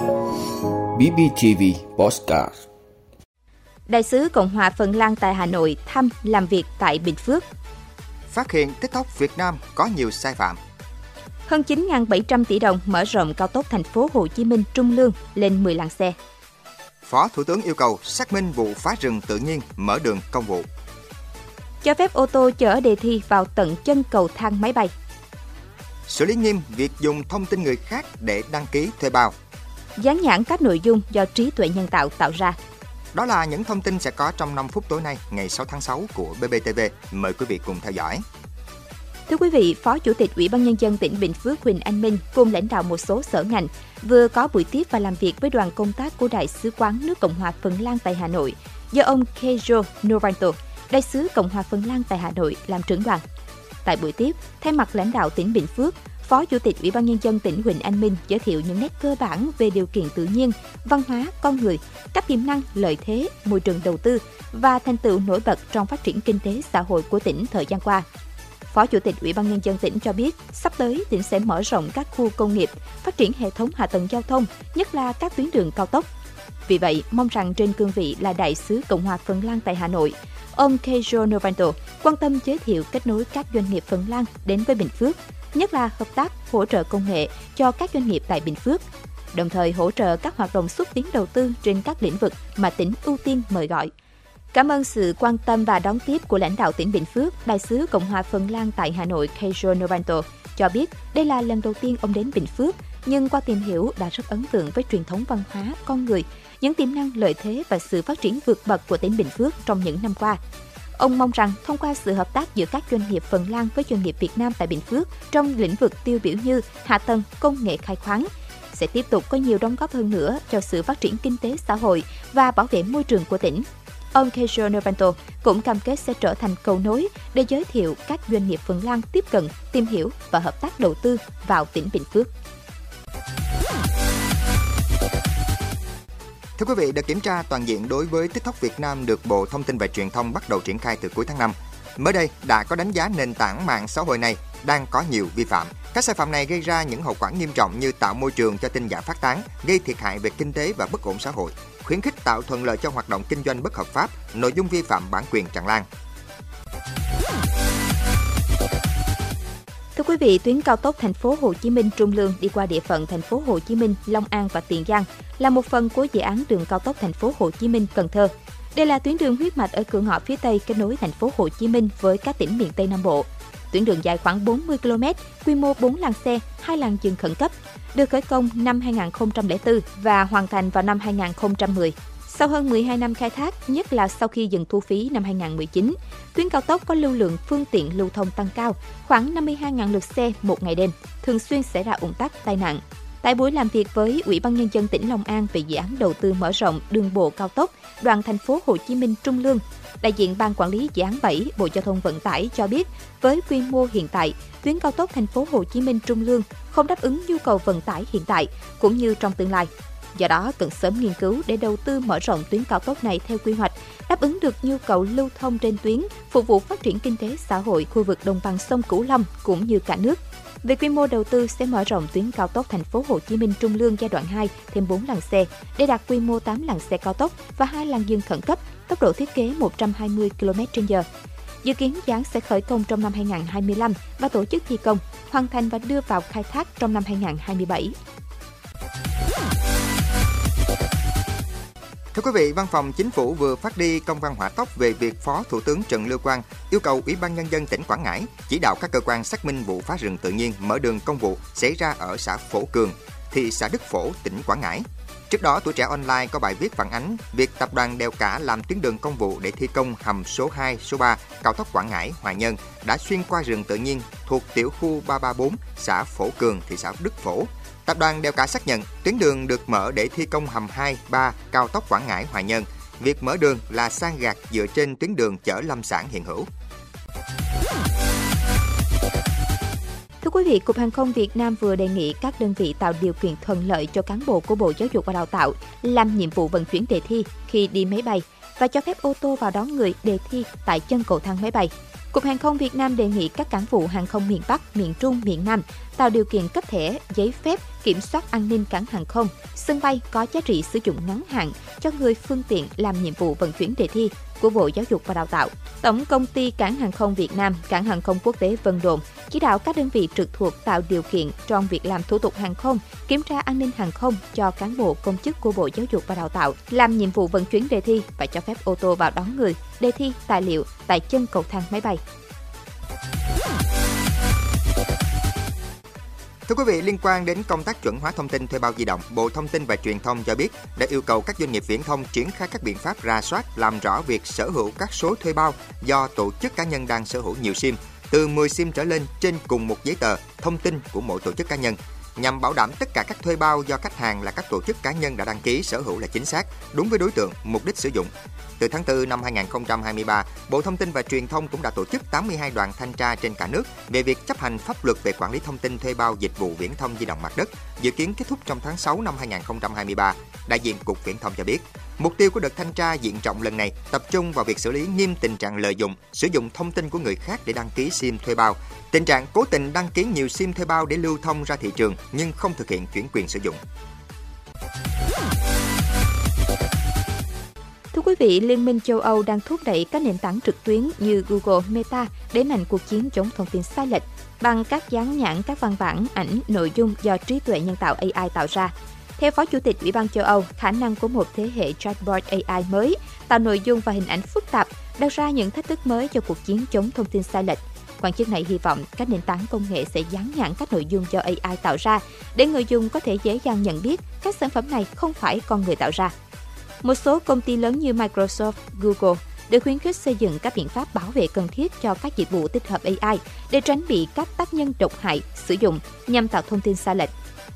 BBTV Postcard Đại sứ Cộng hòa Phần Lan tại Hà Nội thăm làm việc tại Bình Phước. Phát hiện TikTok Việt Nam có nhiều sai phạm. Hơn 9.700 tỷ đồng mở rộng cao tốc thành phố Hồ Chí Minh Trung Lương lên 10 làn xe. Phó Thủ tướng yêu cầu xác minh vụ phá rừng tự nhiên mở đường công vụ. Cho phép ô tô chở đề thi vào tận chân cầu thang máy bay. Xử lý nghiêm việc dùng thông tin người khác để đăng ký thuê bao. Dán nhãn các nội dung do trí tuệ nhân tạo tạo ra. Đó là những thông tin sẽ có trong 5 phút tối nay, ngày 6 tháng 6 của BBTV. Mời quý vị cùng theo dõi. Thưa quý vị, Phó Chủ tịch Ủy ban Nhân dân tỉnh Bình Phước Huỳnh Anh Minh cùng lãnh đạo một số sở ngành vừa có buổi tiếp và làm việc với đoàn công tác của Đại sứ quán nước Cộng hòa Phần Lan tại Hà Nội do ông Keijo Novanto, Đại sứ Cộng hòa Phần Lan tại Hà Nội làm trưởng đoàn. Tại buổi tiếp, thay mặt lãnh đạo tỉnh Bình Phước, Phó Chủ tịch Ủy ban Nhân dân tỉnh Huỳnh Anh Minh giới thiệu những nét cơ bản về điều kiện tự nhiên, văn hóa, con người, các tiềm năng, lợi thế, môi trường đầu tư và thành tựu nổi bật trong phát triển kinh tế xã hội của tỉnh thời gian qua. Phó Chủ tịch Ủy ban Nhân dân tỉnh cho biết, sắp tới tỉnh sẽ mở rộng các khu công nghiệp, phát triển hệ thống hạ tầng giao thông, nhất là các tuyến đường cao tốc. Vì vậy, mong rằng trên cương vị là đại sứ Cộng hòa Phần Lan tại Hà Nội, ông Keijo Novanto quan tâm giới thiệu kết nối các doanh nghiệp Phần Lan đến với Bình Phước, nhất là hợp tác hỗ trợ công nghệ cho các doanh nghiệp tại Bình Phước, đồng thời hỗ trợ các hoạt động xúc tiến đầu tư trên các lĩnh vực mà tỉnh ưu tiên mời gọi. Cảm ơn sự quan tâm và đón tiếp của lãnh đạo tỉnh Bình Phước, Đại sứ Cộng hòa Phần Lan tại Hà Nội Keijo Novanto cho biết đây là lần đầu tiên ông đến Bình Phước, nhưng qua tìm hiểu đã rất ấn tượng với truyền thống văn hóa, con người, những tiềm năng, lợi thế và sự phát triển vượt bậc của tỉnh Bình Phước trong những năm qua. Ông mong rằng thông qua sự hợp tác giữa các doanh nghiệp Phần Lan với doanh nghiệp Việt Nam tại Bình Phước trong lĩnh vực tiêu biểu như hạ tầng, công nghệ khai khoáng, sẽ tiếp tục có nhiều đóng góp hơn nữa cho sự phát triển kinh tế xã hội và bảo vệ môi trường của tỉnh. Ông Keijo Novanto cũng cam kết sẽ trở thành cầu nối để giới thiệu các doanh nghiệp Phần Lan tiếp cận, tìm hiểu và hợp tác đầu tư vào tỉnh Bình Phước. Thưa quý vị, đợt kiểm tra toàn diện đối với TikTok Việt Nam được Bộ Thông tin và Truyền thông bắt đầu triển khai từ cuối tháng 5. Mới đây, đã có đánh giá nền tảng mạng xã hội này đang có nhiều vi phạm. Các sai phạm này gây ra những hậu quả nghiêm trọng như tạo môi trường cho tin giả phát tán, gây thiệt hại về kinh tế và bất ổn xã hội, khuyến khích tạo thuận lợi cho hoạt động kinh doanh bất hợp pháp, nội dung vi phạm bản quyền tràn lan. Thưa quý vị, tuyến cao tốc thành phố Hồ Chí Minh Trung Lương đi qua địa phận thành phố Hồ Chí Minh, Long An và Tiền Giang là một phần của dự án đường cao tốc thành phố Hồ Chí Minh Cần Thơ. Đây là tuyến đường huyết mạch ở cửa ngõ phía Tây kết nối thành phố Hồ Chí Minh với các tỉnh miền Tây Nam Bộ. Tuyến đường dài khoảng 40 km, quy mô 4 làn xe, 2 làn dừng khẩn cấp, được khởi công năm 2004 và hoàn thành vào năm 2010. Sau hơn 12 năm khai thác, nhất là sau khi dừng thu phí năm 2019, tuyến cao tốc có lưu lượng phương tiện lưu thông tăng cao, khoảng 52.000 lượt xe một ngày đêm, thường xuyên xảy ra ủng tắc, tai nạn. Tại buổi làm việc với Ủy ban nhân dân tỉnh Long An về dự án đầu tư mở rộng đường bộ cao tốc đoạn thành phố Hồ Chí Minh Trung Lương, đại diện ban quản lý dự án 7 Bộ Giao thông Vận tải cho biết, với quy mô hiện tại, tuyến cao tốc thành phố Hồ Chí Minh Trung Lương không đáp ứng nhu cầu vận tải hiện tại cũng như trong tương lai. Do đó, cần sớm nghiên cứu để đầu tư mở rộng tuyến cao tốc này theo quy hoạch, đáp ứng được nhu cầu lưu thông trên tuyến, phục vụ phát triển kinh tế xã hội khu vực đồng bằng sông Cửu Long cũng như cả nước. Về quy mô đầu tư sẽ mở rộng tuyến cao tốc thành phố Hồ Chí Minh Trung Lương giai đoạn 2 thêm 4 làn xe để đạt quy mô 8 làn xe cao tốc và 2 làn dừng khẩn cấp, tốc độ thiết kế 120 km/h. Dự kiến dự án sẽ khởi công trong năm 2025 và tổ chức thi công, hoàn thành và đưa vào khai thác trong năm 2027. Thưa quý vị, Văn phòng Chính phủ vừa phát đi công văn hỏa tốc về việc Phó Thủ tướng Trần Lưu Quang yêu cầu Ủy ban Nhân dân tỉnh Quảng Ngãi chỉ đạo các cơ quan xác minh vụ phá rừng tự nhiên mở đường công vụ xảy ra ở xã Phổ Cường, thị xã Đức Phổ, tỉnh Quảng Ngãi. Trước đó, Tuổi Trẻ Online có bài viết phản ánh việc tập đoàn Đèo Cả làm tuyến đường công vụ để thi công hầm số 2, số 3 cao tốc Quảng Ngãi, Hòa Nhân đã xuyên qua rừng tự nhiên thuộc tiểu khu 334, xã Phổ Cường, thị xã Đức Phổ, Tập đoàn Đèo Cả xác nhận tuyến đường được mở để thi công hầm 2, 3 cao tốc Quảng Ngãi Hòa Nhân. Việc mở đường là sang gạt dựa trên tuyến đường chở lâm sản hiện hữu. Thưa quý vị, Cục Hàng không Việt Nam vừa đề nghị các đơn vị tạo điều kiện thuận lợi cho cán bộ của Bộ Giáo dục và Đào tạo làm nhiệm vụ vận chuyển đề thi khi đi máy bay và cho phép ô tô vào đón người đề thi tại chân cầu thang máy bay. Cục Hàng không Việt Nam đề nghị các cảng vụ hàng không miền Bắc, miền Trung, miền Nam tạo điều kiện cấp thẻ, giấy phép, kiểm soát an ninh cảng hàng không, sân bay có giá trị sử dụng ngắn hạn cho người phương tiện làm nhiệm vụ vận chuyển đề thi của Bộ Giáo dục và Đào tạo. Tổng công ty Cảng hàng không Việt Nam, Cảng hàng không quốc tế Vân Đồn chỉ đạo các đơn vị trực thuộc tạo điều kiện trong việc làm thủ tục hàng không, kiểm tra an ninh hàng không cho cán bộ công chức của Bộ Giáo dục và Đào tạo làm nhiệm vụ vận chuyển đề thi và cho phép ô tô vào đón người, đề thi, tài liệu tại chân cầu thang máy bay. Thưa quý vị, liên quan đến công tác chuẩn hóa thông tin thuê bao di động, Bộ Thông tin và Truyền thông cho biết đã yêu cầu các doanh nghiệp viễn thông triển khai các biện pháp ra soát, làm rõ việc sở hữu các số thuê bao do tổ chức cá nhân đang sở hữu nhiều SIM, từ 10 SIM trở lên trên cùng một giấy tờ, thông tin của mỗi tổ chức cá nhân nhằm bảo đảm tất cả các thuê bao do khách hàng là các tổ chức cá nhân đã đăng ký sở hữu là chính xác, đúng với đối tượng, mục đích sử dụng. Từ tháng 4 năm 2023, Bộ Thông tin và Truyền thông cũng đã tổ chức 82 đoàn thanh tra trên cả nước về việc chấp hành pháp luật về quản lý thông tin thuê bao dịch vụ viễn thông di động mặt đất, dự kiến kết thúc trong tháng 6 năm 2023. Đại diện Cục Viễn thông cho biết, Mục tiêu của đợt thanh tra diện rộng lần này tập trung vào việc xử lý nghiêm tình trạng lợi dụng, sử dụng thông tin của người khác để đăng ký SIM thuê bao, tình trạng cố tình đăng ký nhiều SIM thuê bao để lưu thông ra thị trường nhưng không thực hiện chuyển quyền sử dụng. Thưa quý vị, Liên minh châu Âu đang thúc đẩy các nền tảng trực tuyến như Google, Meta để mạnh cuộc chiến chống thông tin sai lệch bằng các dán nhãn các văn bản, ảnh, nội dung do trí tuệ nhân tạo AI tạo ra. Theo Phó Chủ tịch Ủy ban châu Âu, khả năng của một thế hệ chatbot AI mới tạo nội dung và hình ảnh phức tạp đặt ra những thách thức mới cho cuộc chiến chống thông tin sai lệch. Quan chức này hy vọng các nền tảng công nghệ sẽ dán nhãn các nội dung do AI tạo ra để người dùng có thể dễ dàng nhận biết các sản phẩm này không phải con người tạo ra. Một số công ty lớn như Microsoft, Google được khuyến khích xây dựng các biện pháp bảo vệ cần thiết cho các dịch vụ tích hợp AI để tránh bị các tác nhân độc hại sử dụng nhằm tạo thông tin sai lệch.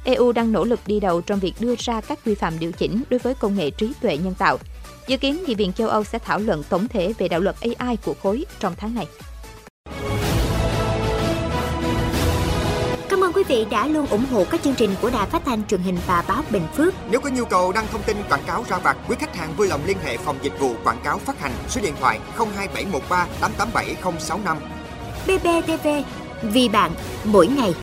EU đang nỗ lực đi đầu trong việc đưa ra các quy phạm điều chỉnh đối với công nghệ trí tuệ nhân tạo. Dự kiến Nghị viện châu Âu sẽ thảo luận tổng thể về đạo luật AI của khối trong tháng này. Cảm ơn quý vị đã luôn ủng hộ các chương trình của Đài Phát thanh truyền hình và báo Bình Phước. Nếu có nhu cầu đăng thông tin quảng cáo ra vặt, quý khách hàng vui lòng liên hệ phòng dịch vụ quảng cáo phát hành số điện thoại 02713 887065. BBTV, vì bạn, mỗi ngày.